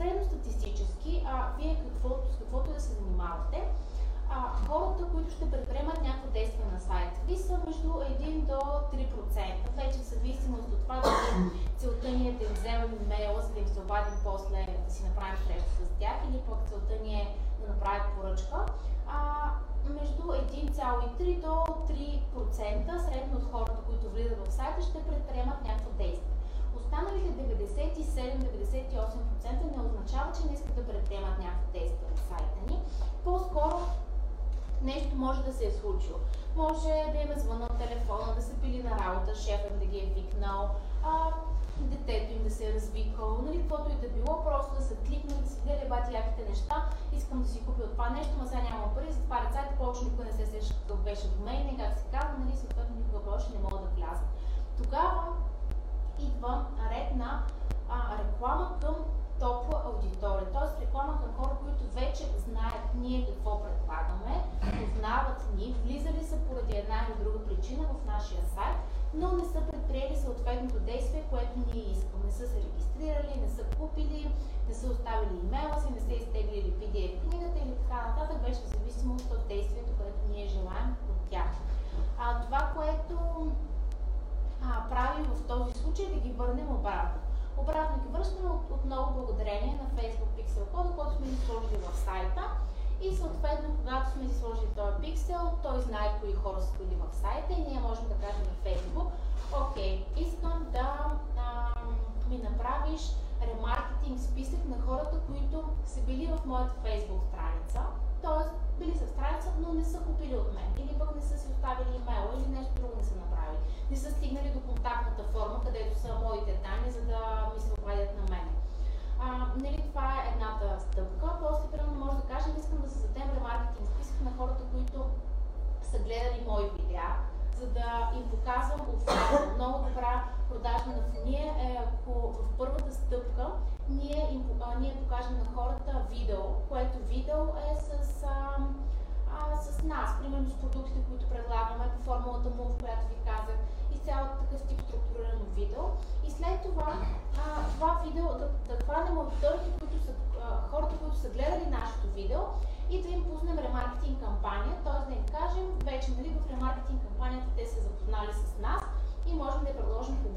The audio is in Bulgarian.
средностатистически, а, вие каквото, с каквото да се занимавате, а, хората, които ще предприемат някакво действие на сайта ви са между 1 до 3%. Вече в зависимост от това дали целта ни е да им вземем имейла, за да им се обадим после да си направим среща с тях или пък целта ни е да направят поръчка. А, между 1,3 до 3% средно от хората, които влизат в сайта, ще предприемат някакво действие. Останалите 97-98% не означава, че не искат да предприемат някакво действие на сайта ни. По-скоро нещо може да се е случило. Може да им е звъннал телефона, да са били на работа, шефът да ги е викнал, а, детето им да се е развикал, нали, каквото и да било, просто да са кликнали, да си гледали бати яките неща, искам да си купя от това нещо, но сега нямам пари, затварят сайта, повече никой не се сеща какъв беше домен и как се казва, нали, съответно никога повече не могат да влязат. Тогава идва ред на а, реклама към топла аудитория, т.е. реклама към хора, които вече знаят ние какво предлагаме, познават ни, влизали са поради една или друга причина в нашия сайт, но не са предприели съответното действие, което ние искаме. Не са се регистрирали, не са купили, не са оставили имейла си, не са изтеглили PDF книгата или така нататък, беше в зависимост от действието, което ние желаем от тях. А, това, което а, правим в този случай, е да ги върнем обратно. Обратно ги връщаме от, отново благодарение на Facebook Pixel Code, който сме ги сложили в сайта. Когато сме си сложили този пиксел, той знае кои хора са били в сайта и ние можем да кажем на Facebook, окей, искам да а, ми направиш ремаркетинг списък на хората, които са били в моята Facebook страница, т.е. били са в страница, но не са купили от мен, или пък не са си оставили имейла, или нещо друго не са направили. Не са стигнали до контактната форма, където са моите данни, за да ми се обадят на мен. А, нали, това е едната стъпка. После, примерно, може да кажем, искам да създадем ремаркетинг списък на хората, които са гледали мои видеа, за да им показвам оферта. Много добра продажна на фония е ако в първата стъпка ние, им, а, ние покажем на хората видео, което видео е с, а, а, с нас, примерно с продуктите, които предлагаме по формулата му, в която ви казах, и цялото такъв тип структурирано видео. И след това, а, това видео, да, да хванем аудиторите, които са, а, хората, които са гледали нашето видео и да им пуснем ремаркетинг кампания, т.е. да им кажем, вече нали, в ремаркетинг кампанията те се запознали с нас и можем да предложим конкретна